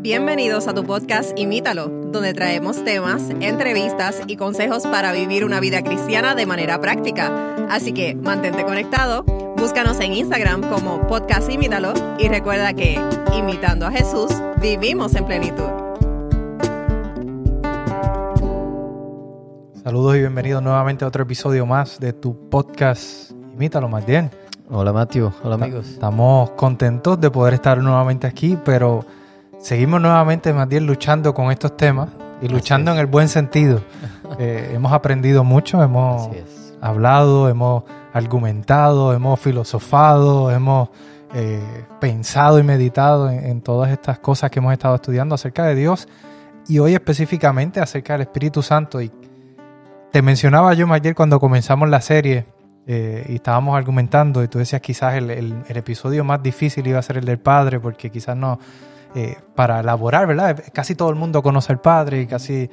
Bienvenidos a tu podcast Imítalo, donde traemos temas, entrevistas y consejos para vivir una vida cristiana de manera práctica. Así que mantente conectado, búscanos en Instagram como podcast Imítalo y recuerda que, imitando a Jesús, vivimos en plenitud. Saludos y bienvenidos nuevamente a otro episodio más de tu podcast Imítalo más bien. Hola Mateo, hola amigos. Estamos contentos de poder estar nuevamente aquí, pero seguimos nuevamente bien luchando con estos temas y luchando en el buen sentido. Eh, hemos aprendido mucho, hemos hablado, hemos argumentado, hemos filosofado, hemos eh, pensado y meditado en, en todas estas cosas que hemos estado estudiando acerca de Dios y hoy específicamente acerca del Espíritu Santo. Y te mencionaba yo ayer cuando comenzamos la serie eh, y estábamos argumentando y tú decías quizás el, el, el, episodio más difícil iba a ser el del Padre porque quizás no, eh, para elaborar, ¿verdad? Casi todo el mundo conoce al Padre y casi,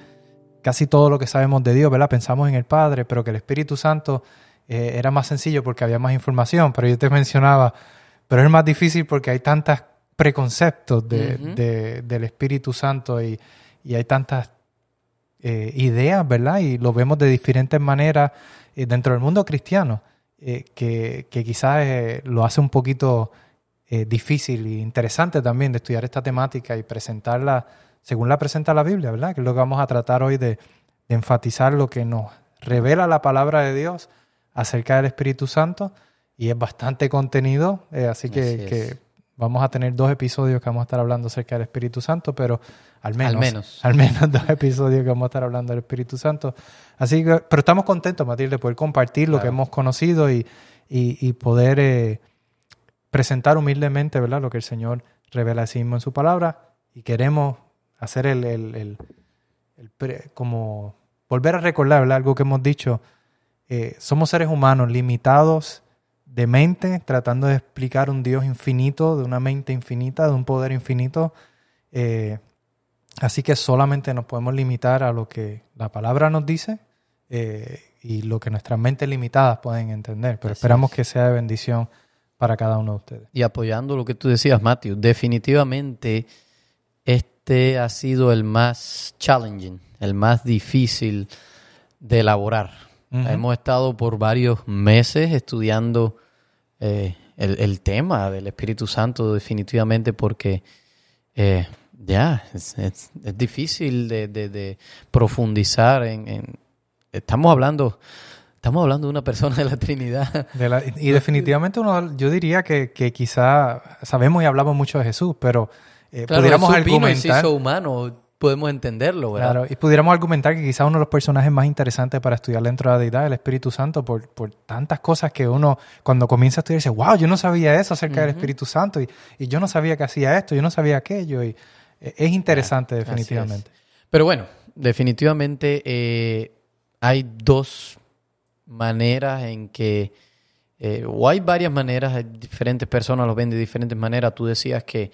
casi todo lo que sabemos de Dios, ¿verdad? Pensamos en el Padre, pero que el Espíritu Santo eh, era más sencillo porque había más información, pero yo te mencionaba, pero es más difícil porque hay tantos preconceptos de, uh -huh. de, del Espíritu Santo y, y hay tantas eh, ideas, ¿verdad? Y lo vemos de diferentes maneras dentro del mundo cristiano, que, que, quizás lo hace un poquito eh, difícil e interesante también de estudiar esta temática y presentarla según la presenta la Biblia, ¿verdad? Que es lo que vamos a tratar hoy de, de enfatizar lo que nos revela la palabra de Dios acerca del Espíritu Santo y es bastante contenido, eh, así, que, así que, vamos a tener dos episodios que vamos a estar hablando acerca del Espíritu Santo, pero al menos, al menos, al menos dos episodios que vamos a estar hablando del Espíritu Santo. Así que, pero estamos contentos, Matilde, de poder compartir claro. lo que hemos conocido y, y, y poder eh, presentar humildemente, ¿verdad? Lo que el Señor revela a sí mismo en su palabra y queremos hacer el, el, el, el pre, como volver a recordar, ¿verdad? Algo que hemos dicho. Eh, somos seres humanos limitados de mente, tratando de explicar un Dios infinito, de una mente infinita, de un poder infinito. Eh, así que solamente nos podemos limitar a lo que la palabra nos dice eh, y lo que nuestras mentes limitadas pueden entender. Pero así esperamos es. que sea de bendición para cada uno de ustedes. Y apoyando lo que tú decías, Matthew, definitivamente este ha sido el más challenging, el más difícil de elaborar. Uh -huh. Hemos estado por varios meses estudiando eh, el, el, tema del Espíritu Santo definitivamente porque eh, ya es, es, es, difícil de, de, de profundizar en, en, estamos hablando estamos hablando de una persona de la Trinidad de la, y definitivamente uno yo diría que, que, quizá sabemos y hablamos mucho de Jesús pero eh, claro, pudiéramos Jesús argumentar vino y se hizo humano podemos entenderlo, ¿verdad? Claro, y pudiéramos argumentar que quizás uno de los personajes más interesantes para estudiar dentro de la deidad es el Espíritu Santo por, por tantas cosas que uno cuando comienza a estudiar dice, wow, yo no sabía eso acerca uh -huh. del Espíritu Santo y, y, yo no sabía que hacía esto, yo no sabía aquello y eh, es interesante definitivamente. Es. Pero bueno, definitivamente eh, hay dos maneras en que, eh, o hay varias maneras, diferentes personas lo ven de diferentes maneras. Tú decías que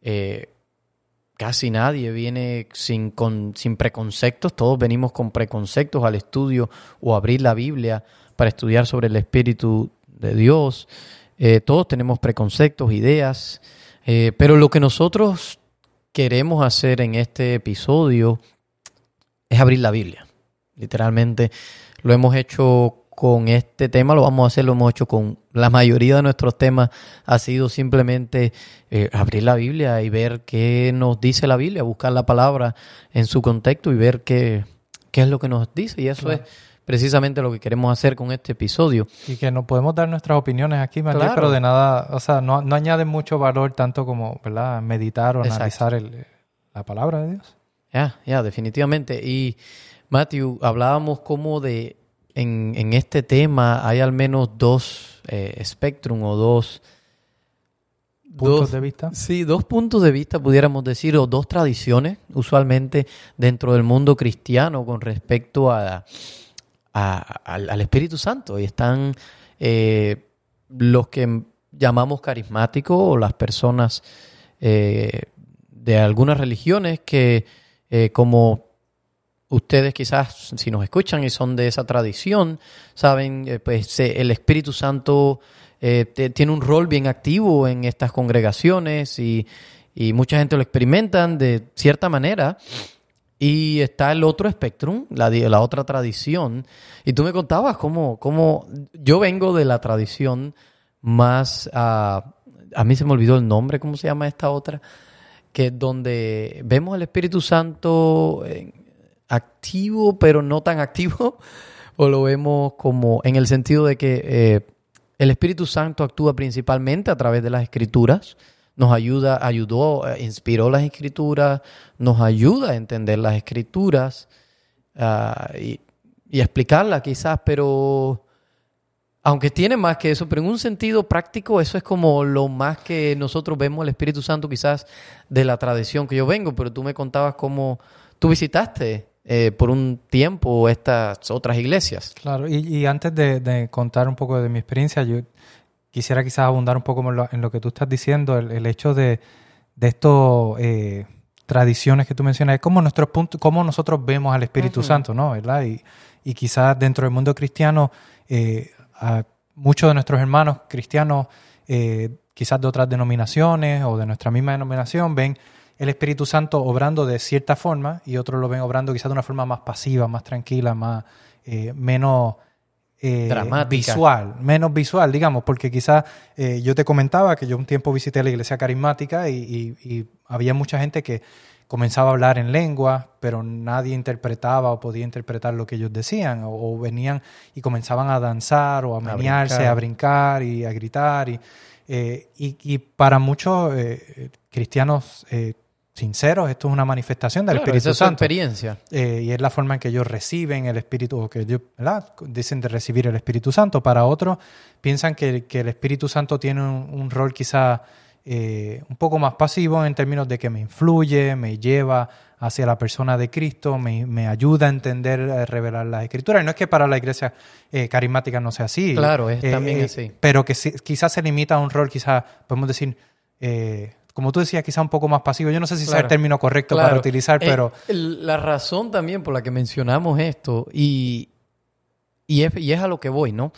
eh, casi nadie viene sin, con, sin preconceptos, todos venimos con preconceptos al estudio o abrir la Biblia para estudiar sobre el Espíritu de Dios. Eh, todos tenemos preconceptos, ideas, pero lo que nosotros queremos hacer en este episodio es abrir la Biblia. Literalmente lo hemos hecho con este tema, lo vamos a hacer, lo hemos hecho con la mayoría de nuestros temas, ha sido simplemente eh, abrir la Biblia y ver qué nos dice la Biblia, buscar la palabra en su contexto y ver qué, qué es lo que nos dice. Y eso claro. es precisamente lo que queremos hacer con este episodio. Y que nos podemos dar nuestras opiniones aquí, María, claro. pero de nada, o sea, no, no añade mucho valor tanto como ¿verdad? meditar o Exacto. analizar el, la palabra de Dios. Ya, yeah, ya, yeah, definitivamente. Y Matthew, hablábamos como de en, en, este tema hay al menos dos eh, espectrum o dos puntos dos, de vista. Sí, dos puntos de vista, pudiéramos decir, o dos tradiciones, usualmente dentro del mundo cristiano con respecto a, a al, al, Espíritu Santo. Y están eh, los que llamamos carismáticos o las personas eh, de algunas religiones que, eh, como ustedes quizás si nos escuchan y son de esa tradición, saben, eh, pues el Espíritu Santo eh, tiene un rol bien activo en estas congregaciones y, y mucha gente lo experimentan de cierta manera. Y está el otro espectrum, la, la otra tradición. Y tú me contabas cómo, cómo yo vengo de la tradición más... Uh, a mí se me olvidó el nombre, ¿cómo se llama esta otra? Que donde vemos el Espíritu Santo activo, pero no tan activo, o lo vemos como en el sentido de que eh, el Espíritu Santo actúa principalmente a través de las escrituras, nos ayuda, ayudó, eh, inspiró las escrituras, nos ayuda a entender las escrituras ah, y, y explicarlas quizás, pero aunque tiene más que eso, pero en un sentido práctico eso es como lo más que nosotros vemos el Espíritu Santo quizás de la tradición que yo vengo, pero tú me contabas cómo tú visitaste eh, por un tiempo estas otras iglesias. Claro, y, antes de, contar un poco de mi experiencia, yo quisiera quizás abundar un poco en lo, que tú estás diciendo, el, hecho de, de estas eh, tradiciones que tú mencionas, es como, nuestros puntos, como nosotros vemos al Espíritu Santo, ¿no? ¿verdad? Y, y quizás dentro del mundo cristiano... Eh, a muchos de nuestros hermanos cristianos, eh, quizás de otras denominaciones o de nuestra misma denominación, ven el Espíritu Santo obrando de cierta forma y otros lo ven obrando quizás de una forma más pasiva, más tranquila, más eh, menos eh, visual, menos visual, digamos, porque quizás yo te comentaba que yo un tiempo visité la iglesia carismática y había mucha gente que comenzaba a hablar en lengua, pero nadie interpretaba o podía interpretar lo que ellos decían, o, venían y comenzaban a danzar o a menearse, a brincar y a gritar. Y, eh, y, para muchos eh, cristianos eh, sinceros, esto es una manifestación del Espíritu esa Santo. Es experiencia. y es la forma en que ellos reciben el Espíritu, o que ellos dicen de recibir el Espíritu Santo. Para otros, piensan que, el Espíritu Santo tiene un rol quizá eh, un poco más pasivo en términos de que me influye, me lleva hacia la persona de Cristo, me, ayuda a entender, a revelar las escrituras. Y no es que para la iglesia eh, carismática no sea así. Claro, es también eh, así. Pero que quizás se limita a un rol, quizás podemos decir, como tú decías, quizás un poco más pasivo. Yo no sé si es el término correcto para utilizar, pero... la razón también por la que mencionamos esto, y, y, es, y es a lo que voy, ¿no?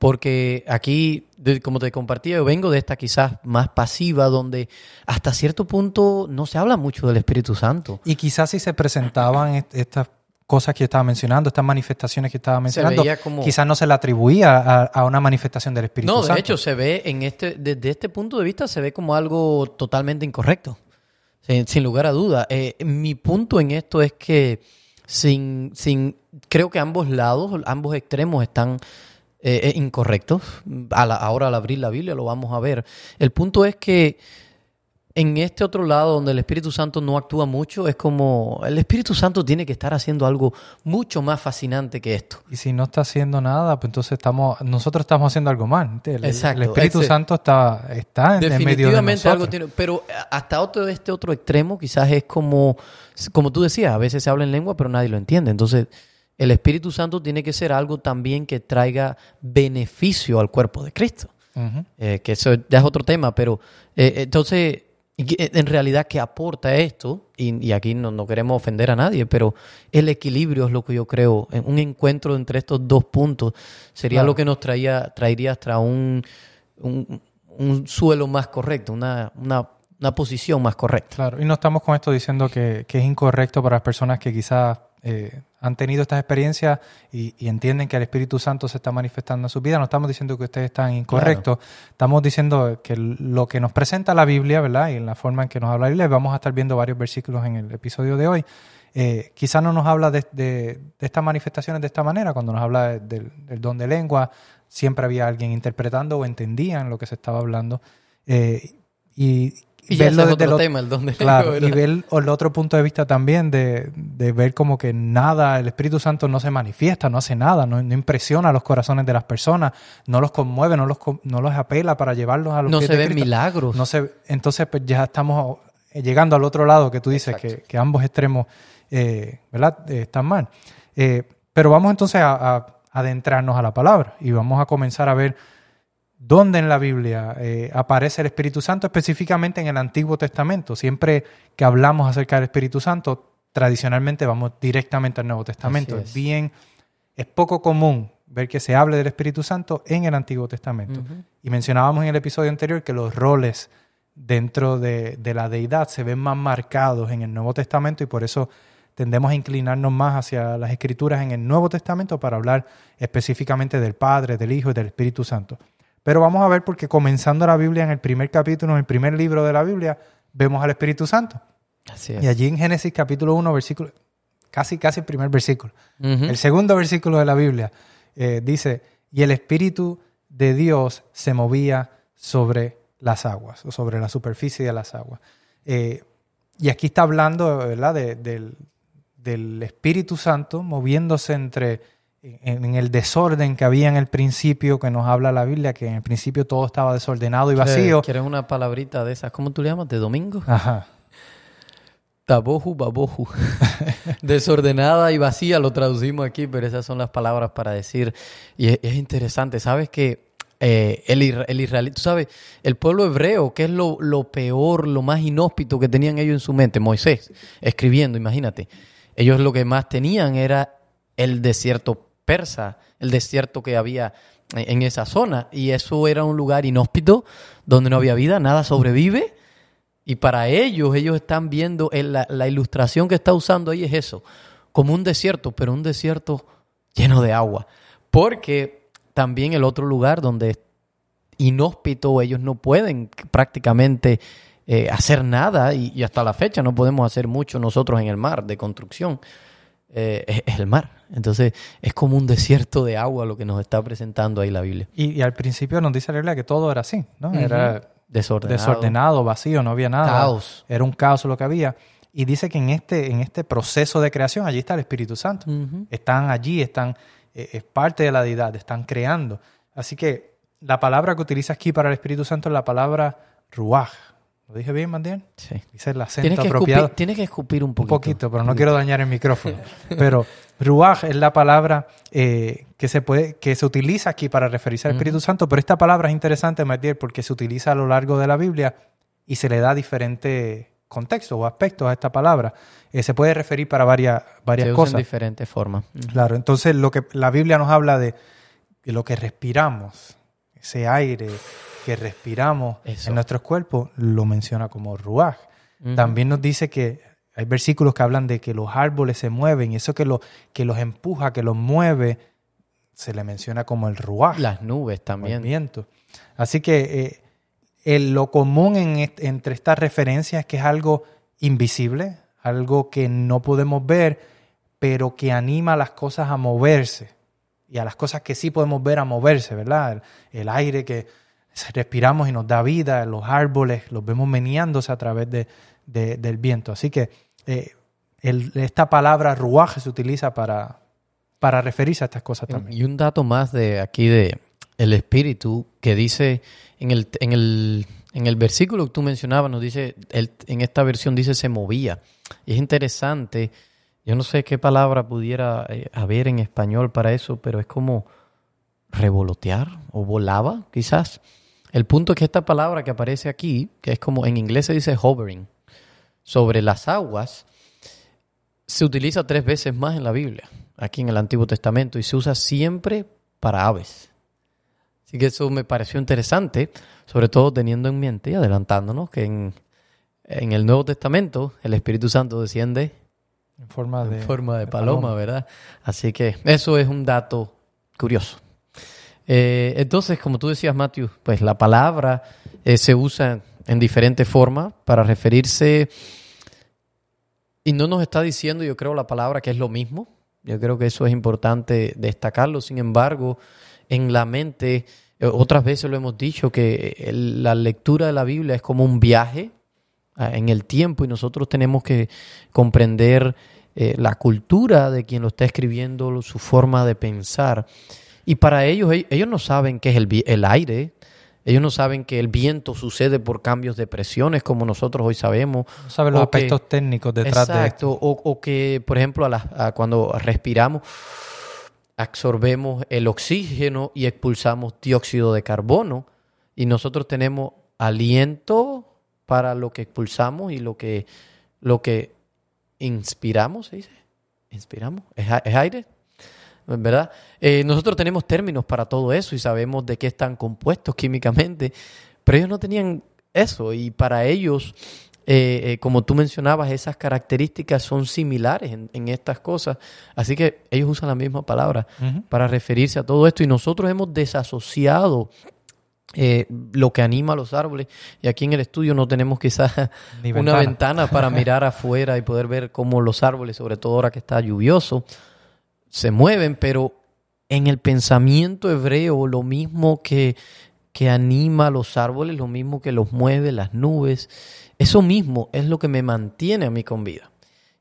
porque aquí, como te compartía, yo vengo de esta quizás más pasiva, donde hasta cierto punto no se habla mucho del Espíritu Santo. Y quizás si se presentaban estas cosas que estaba mencionando, estas manifestaciones que estaba mencionando, quizás no se le atribuía a, una manifestación del Espíritu Santo. No, de hecho, se ve en este, desde este punto de vista, se ve como algo totalmente incorrecto, sin, lugar a duda. Eh, mi punto en esto es que sin, sin, creo que ambos lados, ambos extremos están eh, incorrectos. ahora al abrir la Biblia lo vamos a ver. El punto es que en este otro lado donde el Espíritu Santo no actúa mucho, es como el Espíritu Santo tiene que estar haciendo algo mucho más fascinante que esto. Y si no está haciendo nada, pues entonces estamos, nosotros estamos haciendo algo mal. El, Exacto, el Espíritu Santo está, está en, medio de nosotros. algo tiene, pero hasta otro, este otro extremo quizás es como, como tú decías, a veces se habla en lengua pero nadie lo entiende. Entonces el Espíritu Santo tiene que ser algo también que traiga beneficio al cuerpo de Cristo. Eh, que eso ya es otro tema, pero eh, entonces, en realidad, ¿qué aporta esto? Y, aquí no, queremos ofender a nadie, pero el equilibrio es lo que yo creo. Un encuentro entre estos dos puntos sería lo que nos traía, traería hasta un, un, suelo más correcto, una, una, una, posición más correcta. Claro, y no estamos con esto diciendo que, que es incorrecto para las personas que quizás eh, han tenido estas experiencias y, entienden que el Espíritu Santo se está manifestando en su vida. No estamos diciendo que ustedes están incorrectos, estamos diciendo que lo que nos presenta la Biblia, ¿verdad? Y en la forma en que nos habla la Biblia, vamos a estar viendo varios versículos en el episodio de hoy. Eh, quizás no nos habla de, estas manifestaciones de esta manera, cuando nos habla del, don de lengua, siempre había alguien interpretando o entendían lo que se estaba hablando. Eh, y, y verlo desde otro tema, el donde claro, y ver el otro punto de vista también de, ver como que nada, el Espíritu Santo no se manifiesta, no hace nada, no, impresiona los corazones de las personas, no los conmueve, no los, no los apela para llevarlos a los No se ven milagros. No se, entonces pues ya estamos llegando al otro lado que tú dices, que, ambos extremos eh, ¿verdad? Eh, están mal. Eh, pero vamos entonces a adentrarnos a la palabra y vamos a comenzar a ver ¿Dónde en la Biblia eh, aparece el Espíritu Santo? Específicamente en el Antiguo Testamento. Siempre que hablamos acerca del Espíritu Santo, tradicionalmente vamos directamente al Nuevo Testamento. Es. bien, es poco común ver que se hable del Espíritu Santo en el Antiguo Testamento. Y mencionábamos en el episodio anterior que los roles dentro de, la deidad se ven más marcados en el Nuevo Testamento y por eso tendemos a inclinarnos más hacia las escrituras en el Nuevo Testamento para hablar específicamente del Padre, del Hijo y del Espíritu Santo. Pero vamos a ver porque comenzando la Biblia en el primer capítulo, en el primer libro de la Biblia, vemos al Espíritu Santo. Y allí en Génesis capítulo 1, versículo, casi casi el primer versículo, el segundo versículo de la Biblia, eh, dice, y el Espíritu de Dios se movía sobre las aguas o sobre la superficie de las aguas. Eh, y aquí está hablando ¿verdad? del, del, Espíritu Santo moviéndose entre en, el desorden que había en el principio, que nos habla la Biblia, que en el principio todo estaba desordenado y vacío. ¿Quieres una palabrita de esas? ¿Cómo tú le llamas? ¿De domingo? Ajá. Taboju, baboju. Desordenada y vacía lo traducimos aquí, pero esas son las palabras para decir. Y es, interesante, ¿sabes que eh, el, el israelí, tú sabes, el pueblo hebreo, que es lo, lo, peor, lo más inhóspito que tenían ellos en su mente, Moisés, escribiendo, imagínate, ellos lo que más tenían era el desierto el desierto que había en esa zona, y eso era un lugar inhóspito donde no había vida, nada sobrevive, y para ellos, ellos están viendo, la, la ilustración que está usando ahí es eso, como un desierto, pero un desierto lleno de agua, porque también el otro lugar donde es inhóspito, ellos no pueden prácticamente eh, hacer nada y, hasta la fecha no podemos hacer mucho nosotros en el mar de construcción. Eh, es, el mar. Entonces es como un desierto de agua lo que nos está presentando ahí la Biblia. Y, al principio nos dice la Biblia que todo era así, ¿no? Era desordenado. vacío, no había nada. Caos. Era un caos lo que había. Y dice que en este, en este proceso de creación, allí está el Espíritu Santo. Están allí, están eh, es parte de la deidad, están creando. Así que la palabra que utiliza aquí para el Espíritu Santo es la palabra ruaj. ¿Lo dije bien, Mandiel? Sí. Dice el acento apropiado. tienes que escupir un poquito. Un poquito, pero no quiero dañar el micrófono. pero ruaj es la palabra eh, que, se puede, que se utiliza aquí para referirse al Espíritu Santo, pero esta palabra es interesante, Mandiel, porque se utiliza a lo largo de la Biblia y se le da diferente contexto o aspectos a esta palabra. Eh, se puede referir para varias, varias se cosas. en diferentes formas. Claro, entonces lo que la Biblia nos habla de, lo que respiramos, ese aire que respiramos en nuestros cuerpos, lo menciona como ruaj. También nos dice que hay versículos que hablan de que los árboles se mueven y eso que, lo, que los empuja, que los mueve, se le menciona como el ruaj. Las nubes también. viento. Así que eh, lo común entre estas referencias es que es algo invisible, algo que no podemos ver, pero que anima a las cosas a moverse y a las cosas que sí podemos ver a moverse, ¿verdad? El, aire que respiramos y nos da vida, los árboles los vemos meneándose a través de, del viento. Así que eh, esta palabra ruaje se utiliza para, para referirse a estas cosas también. Y un dato más de aquí de el espíritu que dice en el, en el, en el versículo que tú mencionabas, nos dice, en esta versión dice se movía. Y es interesante, yo no sé qué palabra pudiera eh, haber en español para eso, pero es como revolotear o volaba, quizás. El punto es que esta palabra que aparece aquí, que es como en inglés se dice hovering, sobre las aguas, se utiliza tres veces más en la Biblia, aquí en el Antiguo Testamento, y se usa siempre para aves. Así que eso me pareció interesante, sobre todo teniendo en mente y adelantándonos que en, el Nuevo Testamento el Espíritu Santo desciende en forma de, forma de, paloma, ¿verdad? Así que eso es un dato curioso. Eh, entonces, como tú decías, Matthew, pues la palabra eh, se usa en diferentes formas para referirse y no nos está diciendo, yo creo, la palabra que es lo mismo. Yo creo que eso es importante destacarlo. Sin embargo, en la mente. Eh, otras veces lo hemos dicho, que la lectura de la Biblia es como un viaje ah, en el tiempo y nosotros tenemos que comprender eh, la cultura de quien lo está escribiendo, su forma de pensar. Y para ellos, ellos no saben qué es el, el aire, ellos no saben que el viento sucede por cambios de presiones, como nosotros hoy sabemos. No saben los aspectos técnicos detrás de esto. O, o que, por ejemplo, cuando respiramos, absorbemos el oxígeno y expulsamos dióxido de carbono y nosotros tenemos aliento para lo que expulsamos y lo que, lo que inspiramos, ¿se dice? ¿Inspiramos? ¿Es, aire? ¿Verdad? Eh, nosotros tenemos términos para todo eso y sabemos de qué están compuestos químicamente, pero ellos no tenían eso. Y para ellos, eh, eh, como tú mencionabas, esas características son similares en, estas cosas. Así que ellos usan la misma palabra para referirse a todo esto. Y nosotros hemos desasociado eh, lo que anima a los árboles. Y aquí en el estudio no tenemos quizás una ventana. para mirar afuera y poder ver cómo los árboles, sobre todo ahora que está lluvioso, se mueven, pero en el pensamiento hebreo lo mismo que, que anima a los árboles, lo mismo que los mueve, las nubes, eso mismo es lo que me mantiene a mí con vida.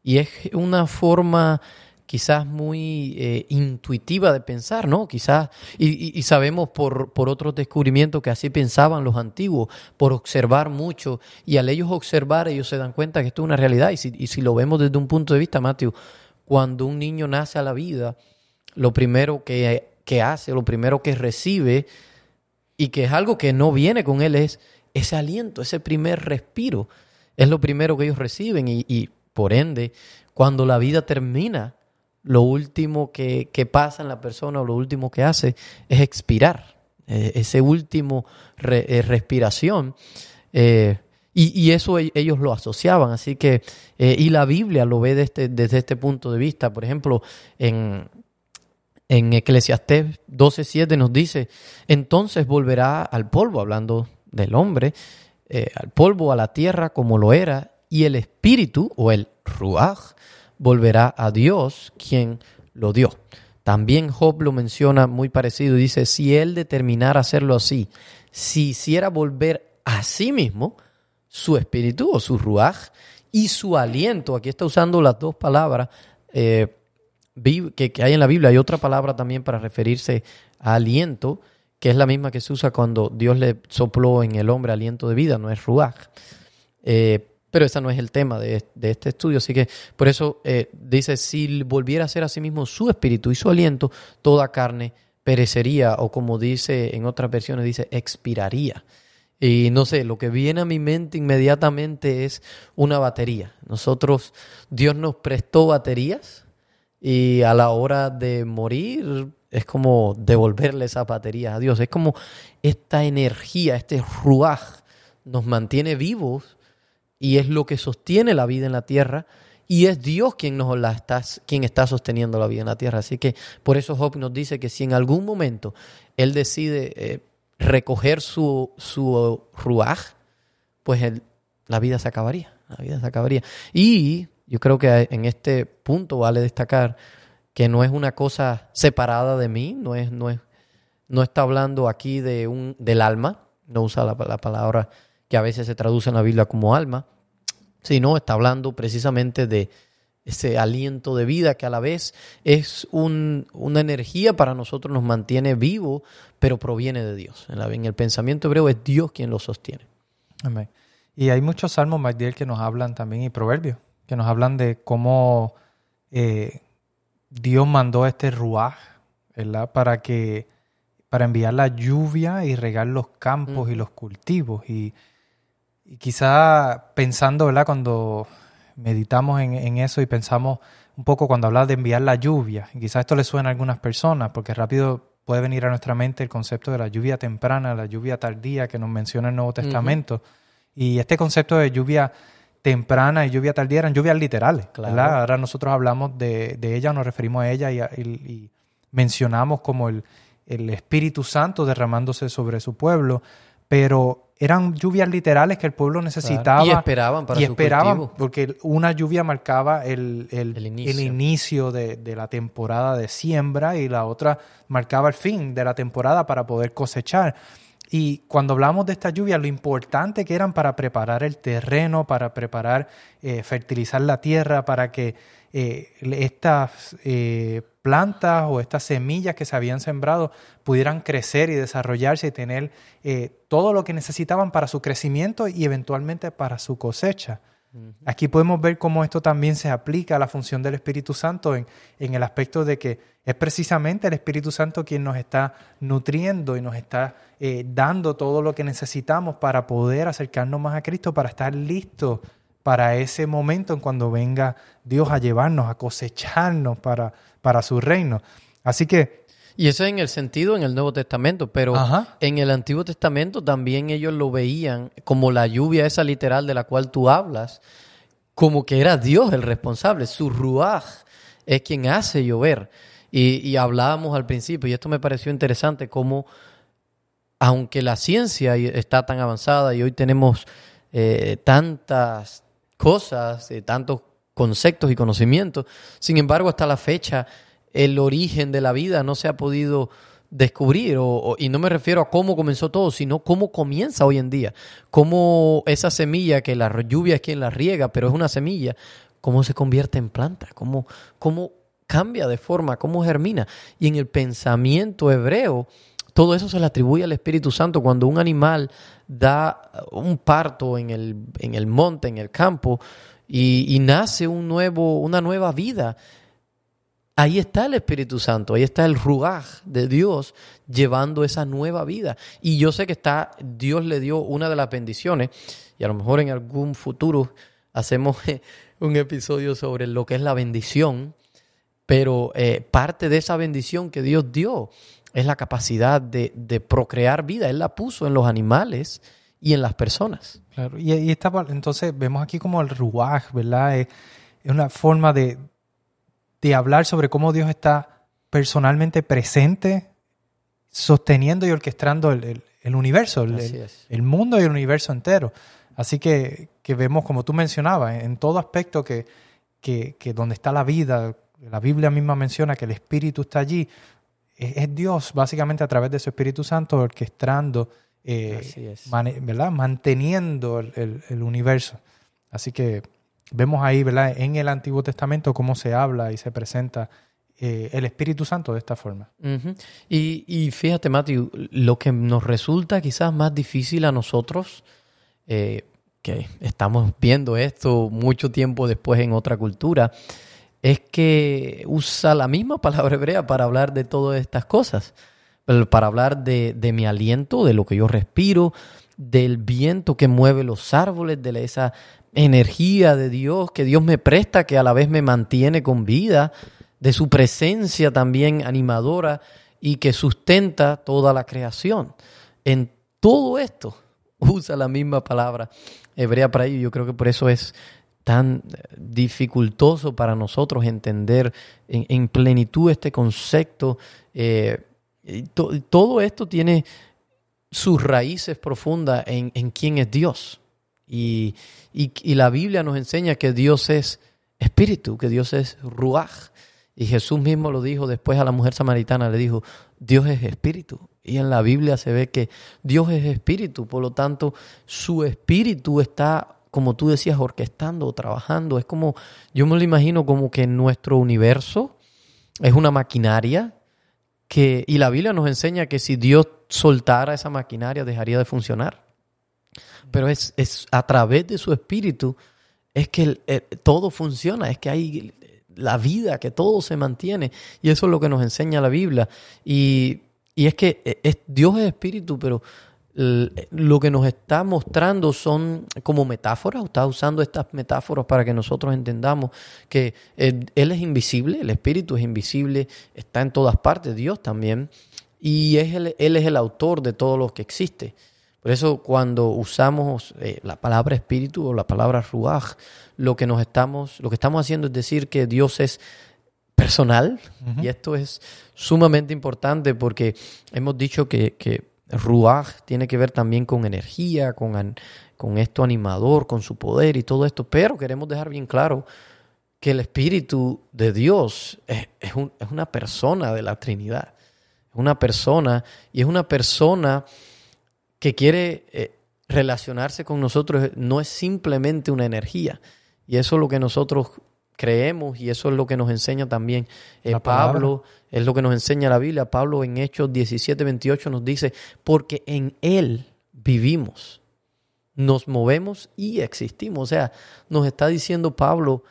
Y es una forma quizás muy eh, intuitiva de pensar, ¿no? Quizás, y, sabemos por, por, otros descubrimientos que así pensaban los antiguos, por observar mucho, y al ellos observar, ellos se dan cuenta que esto es una realidad, y si, y si lo vemos desde un punto de vista, Mateo, cuando un niño nace a la vida, lo primero que, que hace, lo primero que recibe, y que es algo que no viene con él, es ese aliento, ese primer respiro. Es lo primero que ellos reciben y, por ende, cuando la vida termina, lo último que, pasa en la persona o lo último que hace es expirar, eh, ese último eh, respiración. Eh, y, eso e, ellos lo asociaban, así que, y la Biblia lo ve desde, desde este punto de vista. Por ejemplo, en, en Eclesiastés 12:7 nos dice, entonces volverá al polvo, hablando del hombre, al polvo, a la tierra como lo era, y el espíritu o el ruaj volverá a Dios quien lo dio. También Job lo menciona muy parecido dice, si él determinara hacerlo así, si hiciera volver a sí mismo su espíritu o su ruaj y su aliento, aquí está usando las dos palabras eh, que, hay en la Biblia, hay otra palabra también para referirse a aliento, que es la misma que se usa cuando Dios le sopló en el hombre aliento de vida, no es ruaj. Eh, pero ese no es el tema de, este estudio, así que por eso eh, dice, si volviera a ser a sí mismo su espíritu y su aliento, toda carne perecería, o como dice en otras versiones, dice, expiraría. Y no sé, lo que viene a mi mente inmediatamente es una batería. Nosotros, Dios nos prestó baterías y a la hora de morir es como devolverle esas baterías a Dios. Es como esta energía, este ruaj nos mantiene vivos y es lo que sostiene la vida en la tierra y es Dios quien nos la está, quien está sosteniendo la vida en la tierra. Así que por eso Job nos dice que si en algún momento él decide eh, recoger su, su ruaj, pues la vida se acabaría. La vida se acabaría. Y yo creo que en este punto vale destacar que no es una cosa separada de mí, no es, no es, no está hablando aquí de un, del alma, no usa la, la palabra que a veces se traduce en la Biblia como alma, sino está hablando precisamente de ese aliento de vida que a la vez es una energía para nosotros, nos mantiene vivo, pero proviene de Dios. En, el pensamiento hebreo es Dios quien lo sostiene. Amén. Y hay muchos salmos, Magdiel, que nos hablan también, y proverbios, que nos hablan de cómo eh, Dios mandó este ruaj, ¿verdad? Para que para enviar la lluvia y regar los campos y los cultivos. Y y quizá pensando, ¿verdad? Cuando meditamos en, eso y pensamos un poco cuando hablas de enviar la lluvia, y quizás esto le suena a algunas personas, porque rápido puede venir a nuestra mente el concepto de la lluvia temprana, la lluvia tardía que nos menciona el Nuevo Testamento. Y este concepto de lluvia temprana y lluvia tardía eran lluvias literales. Claro. Ahora nosotros hablamos de, de, ella, nos referimos a ella y, y mencionamos como el, el Espíritu Santo derramándose sobre su pueblo, pero eran lluvias literales que el pueblo necesitaba. Y esperaban para y esperaban porque una lluvia marcaba el, el, inicio, de, de, la temporada de siembra y la otra marcaba el fin de la temporada para poder cosechar. Y cuando hablamos de estas lluvias, lo importante que eran para preparar el terreno, para preparar, eh, fertilizar la tierra, para que eh, estas eh, plantas o estas semillas que se habían sembrado pudieran crecer y desarrollarse y tener eh, todo lo que necesitaban para su crecimiento y eventualmente para su cosecha. Aquí podemos ver cómo esto también se aplica a la función del Espíritu Santo en, en, el aspecto de que es precisamente el Espíritu Santo quien nos está nutriendo y nos está dando todo lo que necesitamos para poder acercarnos más a Cristo, para estar listos para ese momento en cuando venga Dios a llevarnos, a cosecharnos para, para su reino. Así que... Y eso es en el sentido en el Nuevo Testamento, pero en el Antiguo Testamento también ellos lo veían como la lluvia esa literal de la cual tú hablas, como que era Dios el responsable. Su ruaj es quien hace llover. Y, hablábamos al principio, y esto me pareció interesante, como aunque la ciencia está tan avanzada y hoy tenemos eh, tantas cosas, eh, tantos conceptos y conocimientos, sin embargo, hasta la fecha el origen de la vida no se ha podido descubrir, y no me refiero a cómo comenzó todo, sino cómo comienza hoy en día, cómo esa semilla que la lluvia es quien la riega, pero es una semilla, cómo se convierte en planta, cómo, cómo cambia de forma, cómo germina. Y en el pensamiento hebreo, todo eso se le atribuye al Espíritu Santo. Cuando un animal da un parto en el, en el monte, en el campo, y, y nace un nuevo, una nueva vida, Ahí está el Espíritu Santo, ahí está el rugaj de Dios llevando esa nueva vida. Y yo sé que está, Dios le dio una de las bendiciones, y a lo mejor en algún futuro hacemos un episodio sobre lo que es la bendición, pero eh, parte de esa bendición que Dios dio es la capacidad de, procrear vida. Él la puso en los animales y en las personas. Claro, y, y entonces vemos aquí como el ruaj, ¿verdad? es una forma de, de hablar sobre cómo Dios está personalmente presente, sosteniendo y orquestando el, universo, el, mundo y el universo entero. Así que, vemos, como tú mencionabas, en todo aspecto que, que, donde está la vida, la Biblia misma menciona que el Espíritu está allí, es, Dios básicamente a través de su Espíritu Santo orquestando, eh, ¿verdad? manteniendo el universo. Así que vemos ahí, ¿verdad? En el Antiguo Testamento cómo se habla y se presenta eh, el Espíritu Santo de esta forma. y, fíjate, Matthew, lo que nos resulta quizás más difícil a nosotros, eh, que estamos viendo esto mucho tiempo después en otra cultura, es que usa la misma palabra hebrea para hablar de todas estas cosas, para hablar de, mi aliento, de lo que yo respiro, del viento que mueve los árboles, de esa energía de Dios que Dios me presta, que a la vez me mantiene con vida, de su presencia también animadora y que sustenta toda la creación. En todo esto usa la misma palabra hebrea para ello. Yo creo que por eso es tan dificultoso para nosotros entender en, plenitud este concepto. Eh, todo esto tiene sus raíces profundas en, en quién es Dios. Y, la Biblia nos enseña que Dios es espíritu, que Dios es ruaj. Y Jesús mismo lo dijo después a la mujer samaritana, le dijo, Dios es espíritu. Y en la Biblia se ve que Dios es espíritu, por lo tanto su espíritu está, como tú decías, orquestando, trabajando. Es como, yo me lo imagino como que nuestro universo es una maquinaria que, y la Biblia nos enseña que si Dios soltara esa maquinaria dejaría de funcionar pero es, a través de su espíritu es que todo funciona, es que hay la vida, que todo se mantiene. Y eso es lo que nos enseña la Biblia. Y, es que e, Dios es espíritu, pero lo que nos está mostrando son como metáforas, está usando estas metáforas para que nosotros entendamos que Él, es invisible, el espíritu es invisible, está en todas partes, Dios también, y es Él es el autor de todo lo que existe. Por eso cuando usamos eh, la palabra espíritu o la palabra ruaj, lo que nos estamos, lo que estamos haciendo es decir que Dios es personal y esto es sumamente importante porque hemos dicho que, que ruaj tiene que ver también con energía, con, con esto animador, con su poder y todo esto, pero queremos dejar bien claro que el Espíritu de Dios es, es, es una persona de la Trinidad, es una persona y es una persona que quiere eh, relacionarse con nosotros no es simplemente una energía. Y eso es lo que nosotros creemos y eso es lo que nos enseña también eh, Pablo, es lo que nos enseña la Biblia. Pablo en Hechos 17, 28 nos dice, porque en Él vivimos, nos movemos y existimos. O sea, nos está diciendo Pablo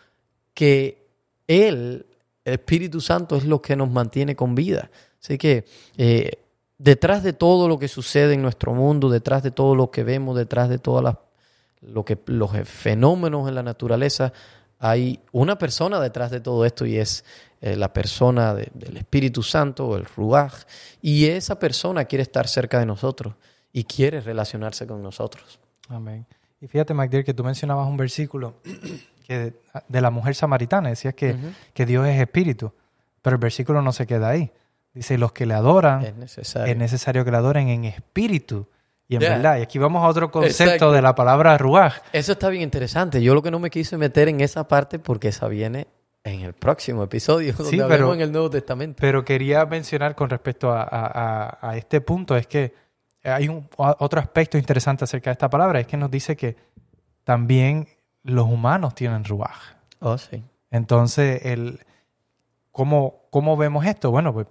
que Él, el Espíritu Santo, es lo que nos mantiene con vida. Así que eh, detrás de todo lo que sucede en nuestro mundo, detrás de todo lo que vemos, detrás de todos lo que, los fenómenos en la naturaleza, hay una persona detrás de todo esto y es eh, la persona del Espíritu Santo, el Ruach, y esa persona quiere estar cerca de nosotros y quiere relacionarse con nosotros. Amén. Y fíjate, MacDill, que tú mencionabas un versículo que de la mujer samaritana, decías que, que Dios es espíritu, pero el versículo no se queda ahí. Dice, los que le adoran, es necesario, que le adoren en espíritu y en verdad. Y aquí vamos a otro concepto de la palabra ruaj. Eso está bien interesante. Yo lo que no me quise meter en esa parte porque esa viene en el próximo episodio, donde sí, pero, en el Nuevo Testamento. Pero quería mencionar con respecto a, este punto, es que hay un, otro aspecto interesante acerca de esta palabra, es que nos dice que también los humanos tienen ruaj. Oh, sí. Entonces, el, ¿cómo, ¿cómo vemos esto? Bueno, pues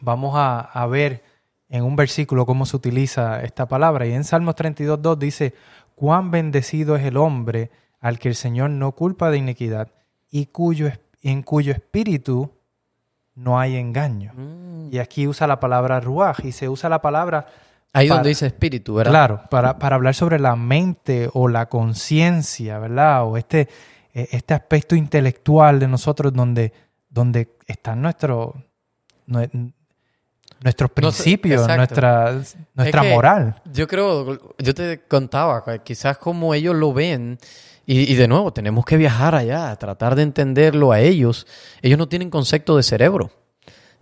vamos a, ver en un versículo cómo se utiliza esta palabra. Y en Salmos 32.2 dice, cuán bendecido es el hombre al que el Señor no culpa de iniquidad y cuyo, en cuyo espíritu no hay engaño. Mm. Y aquí usa la palabra ruaj y se usa la palabra... Ahí donde dice espíritu, ¿verdad? Claro, para, para hablar sobre la mente o la conciencia, ¿verdad? O este, e, este aspecto intelectual de nosotros donde, donde está nuestro, nuestros principios, nuestra, nuestra moral. Yo creo, yo te contaba, quizás como ellos lo ven, y, de nuevo, tenemos que viajar allá, tratar de entenderlo a ellos. Ellos no tienen concepto de cerebro.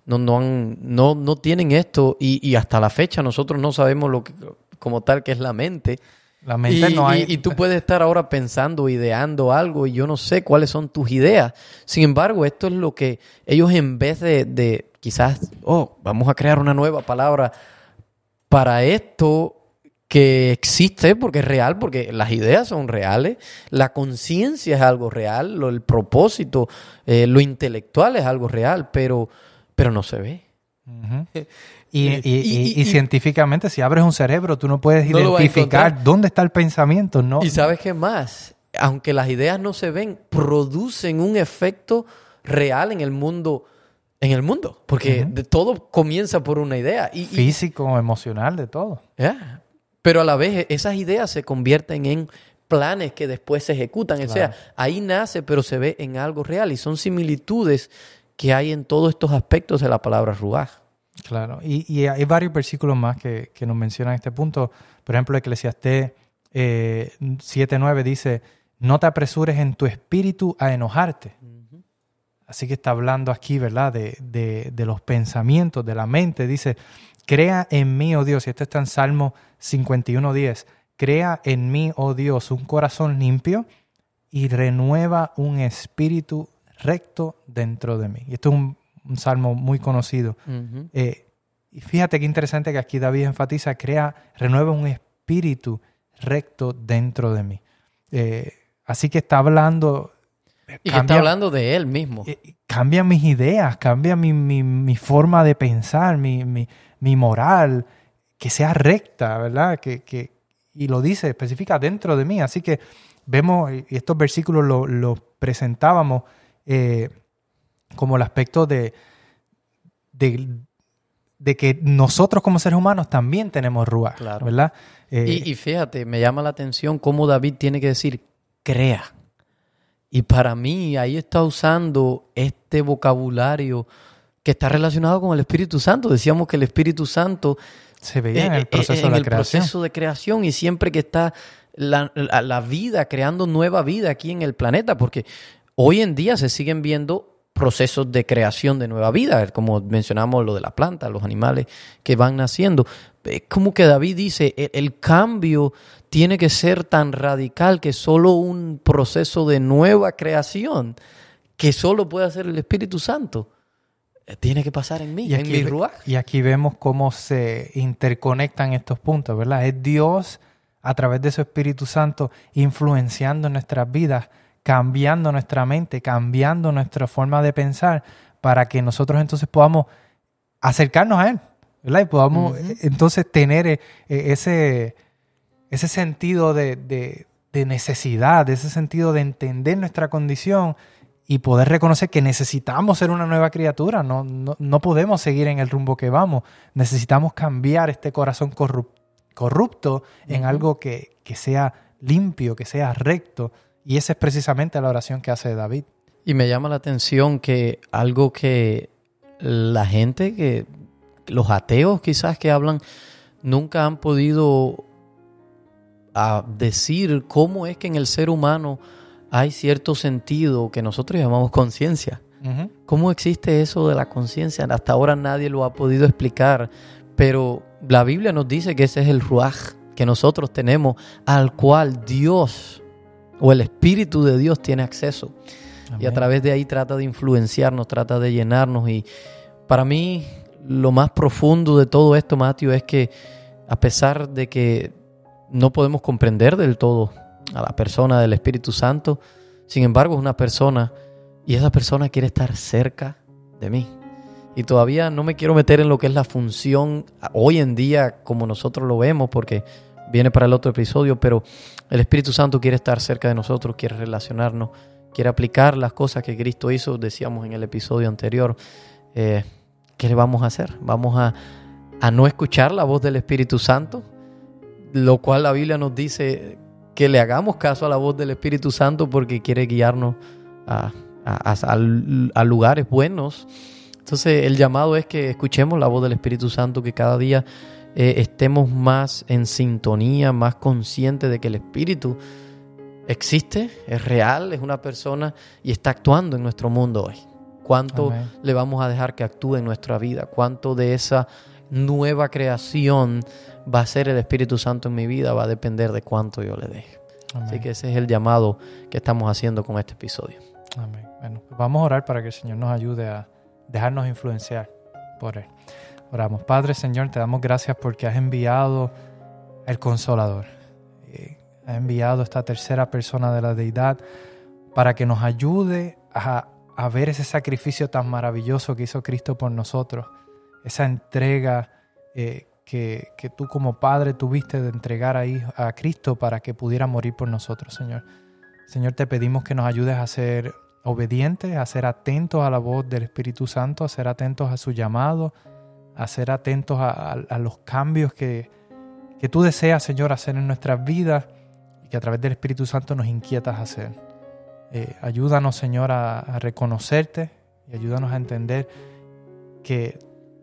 No, no, no, no tienen esto y, hasta la fecha nosotros no sabemos lo que, como tal que es la mente. La mente y, no hay... y, tú puedes estar ahora pensando, ideando algo y yo no sé cuáles son tus ideas. Sin embargo, esto es lo que ellos en vez de quizás, oh, vamos a crear una nueva palabra para esto que existe porque es real, porque las ideas son reales, la conciencia es algo real, lo, el propósito, eh, lo intelectual es algo real, pero, pero no se ve. Y, científicamente, si abres un cerebro, tú no puedes identificar dónde está el pensamiento, ¿no? Y sabes qué más, aunque las ideas no se ven, producen un efecto real en el mundo en el mundo, porque de todo comienza por una idea. Y, Físico, emocional, de todo. Pero a la vez esas ideas se convierten en planes que después se ejecutan. O sea, ahí nace, pero se ve en algo real. Y son similitudes que hay en todos estos aspectos de la palabra ruaj. Claro, y, hay varios versículos más que, nos mencionan este punto. Por ejemplo, Eclesiastés eh, 7.9 dice, no te apresures en tu espíritu a enojarte. Así que está hablando aquí, ¿verdad? De, los pensamientos, de la mente. Dice, crea en mí, oh Dios, y esto está en Salmo 51.10, crea en mí, oh Dios, un corazón limpio y renueva un espíritu recto dentro de mí. Y esto es un, salmo muy conocido. Eh, y fíjate qué interesante que aquí David enfatiza, crea, renueva un espíritu recto dentro de mí. Eh, así que está hablando y que está hablando de él mismo. Cambia mis ideas, cambia mi, forma de pensar, mi, moral, que sea recta, ¿verdad? Que, y lo dice, especifica dentro de mí. Así que vemos, y estos versículos los lo presentábamos eh, como el aspecto de, de, que nosotros como seres humanos también tenemos ruas, ¿verdad? Eh, y fíjate, me llama la atención cómo David tiene que decir, crea. Y para mí ahí está usando este vocabulario que está relacionado con el Espíritu Santo. Decíamos que el Espíritu Santo se veía en el proceso, de, proceso de creación y siempre que está la, la, vida creando nueva vida aquí en el planeta, porque hoy en día se siguen viendo procesos de creación de nueva vida, como mencionamos lo de la planta, los animales que van naciendo. Es como que David dice, el cambio tiene que ser tan radical que solo un proceso de nueva creación que solo puede hacer el Espíritu Santo eh, tiene que pasar en mí, y en mi Y aquí vemos cómo se interconectan estos puntos, ¿verdad? Es Dios a través de su Espíritu Santo influenciando nuestras vidas, cambiando nuestra mente, cambiando nuestra forma de pensar para que nosotros entonces podamos acercarnos a Él, ¿verdad? Y podamos eh, entonces tener eh, ese, ese sentido de, necesidad, ese sentido de entender nuestra condición y poder reconocer que necesitamos ser una nueva criatura, no, no, podemos seguir en el rumbo que vamos, necesitamos cambiar este corazón corrupto, en algo que, sea limpio, que sea recto Y esa es precisamente la oración que hace David. Y me llama la atención que algo que la gente, que los ateos quizás que hablan, nunca han podido ah, decir cómo es que en el ser humano hay cierto sentido que nosotros llamamos conciencia. ¿Cómo existe eso de la conciencia? Hasta ahora nadie lo ha podido explicar, pero la Biblia nos dice que ese es el ruaj que nosotros tenemos, al cual Dios o el Espíritu de Dios tiene acceso. Y a través de ahí trata de influenciarnos, trata de llenarnos. Y para mí, lo más profundo de todo esto, Mateo, es que a pesar de que no podemos comprender del todo a la persona del Espíritu Santo, sin embargo es una persona y esa persona quiere estar cerca de mí. Y todavía no me quiero meter en lo que es la función hoy en día como nosotros lo vemos, porque viene para el otro episodio, pero el Espíritu Santo quiere estar cerca de nosotros, quiere relacionarnos, quiere aplicar las cosas que Cristo hizo, decíamos en el episodio anterior. Eh, ¿Qué le vamos a hacer? Vamos a, a no escuchar la voz del Espíritu Santo, lo cual la Biblia nos dice que le hagamos caso a la voz del Espíritu Santo porque quiere guiarnos a, a, lugares buenos. Entonces el llamado es que escuchemos la voz del Espíritu Santo, que cada día eh, estemos más en sintonía, más conscientes de que el Espíritu existe, es real, es una persona y está actuando en nuestro mundo hoy. ¿Cuánto le vamos a dejar que actúe en nuestra vida? ¿Cuánto de esa nueva creación va a ser el Espíritu Santo en mi vida? Va a depender de cuánto yo le deje. Así que ese es el llamado que estamos haciendo con este episodio. Amén. Bueno, pues vamos a orar para que el Señor nos ayude a dejarnos influenciar por Él. Padre, Señor, te damos gracias porque has enviado el Consolador. Eh, has enviado esta tercera persona de la deidad para que nos ayude a, ver ese sacrificio tan maravilloso que hizo Cristo por nosotros. Esa entrega eh, que, tú como Padre tuviste de entregar a Cristo para que pudiera morir por nosotros, Señor. Señor, te pedimos que nos ayudes a ser obedientes, a ser atentos a la voz del Espíritu Santo, a ser atentos a su llamado, a ser atentos a, los cambios que, que, tú deseas, Señor, hacer en nuestras vidas y que a través del Espíritu Santo nos inquietas hacer. Eh, ayúdanos, Señor, a, reconocerte y ayúdanos a entender que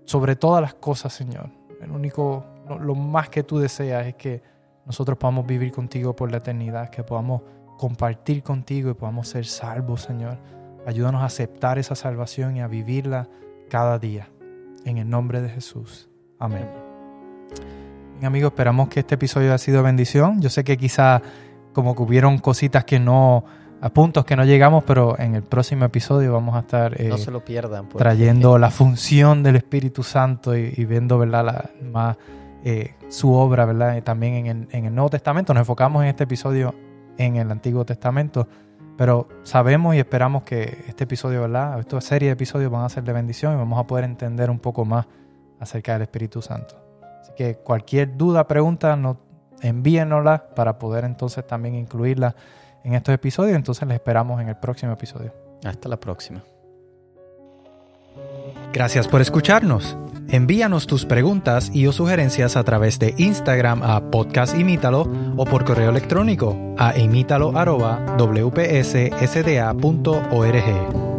sobre todas las cosas, Señor, el único, lo más que tú deseas es que nosotros podamos vivir contigo por la eternidad, que podamos compartir contigo y podamos ser salvos, Señor. Ayúdanos a aceptar esa salvación y a vivirla cada día. En el nombre de Jesús. Amén. Bien, amigos, esperamos que este episodio haya sido bendición. Yo sé que quizá como que hubieron cositas que no, a puntos que no llegamos, pero en el próximo episodio vamos a estar no se lo pierdan, pues. trayendo la función del Espíritu Santo y, viendo ¿verdad? La, más eh, su obra ¿verdad? también en el, en el Nuevo Testamento. Nos enfocamos en este episodio en el Antiguo Testamento. Pero sabemos y esperamos que este episodio, ¿verdad? Esta serie de episodios van a ser de bendición y vamos a poder entender un poco más acerca del Espíritu Santo. Así que cualquier duda, pregunta, no, envíenosla para poder entonces también incluirla en estos episodios. Entonces les esperamos en el próximo episodio. Hasta la próxima. Gracias por escucharnos. Envíanos tus preguntas y o sugerencias a través de Instagram a Podcast Imítalo o por correo electrónico a imítalo.wpssda.org.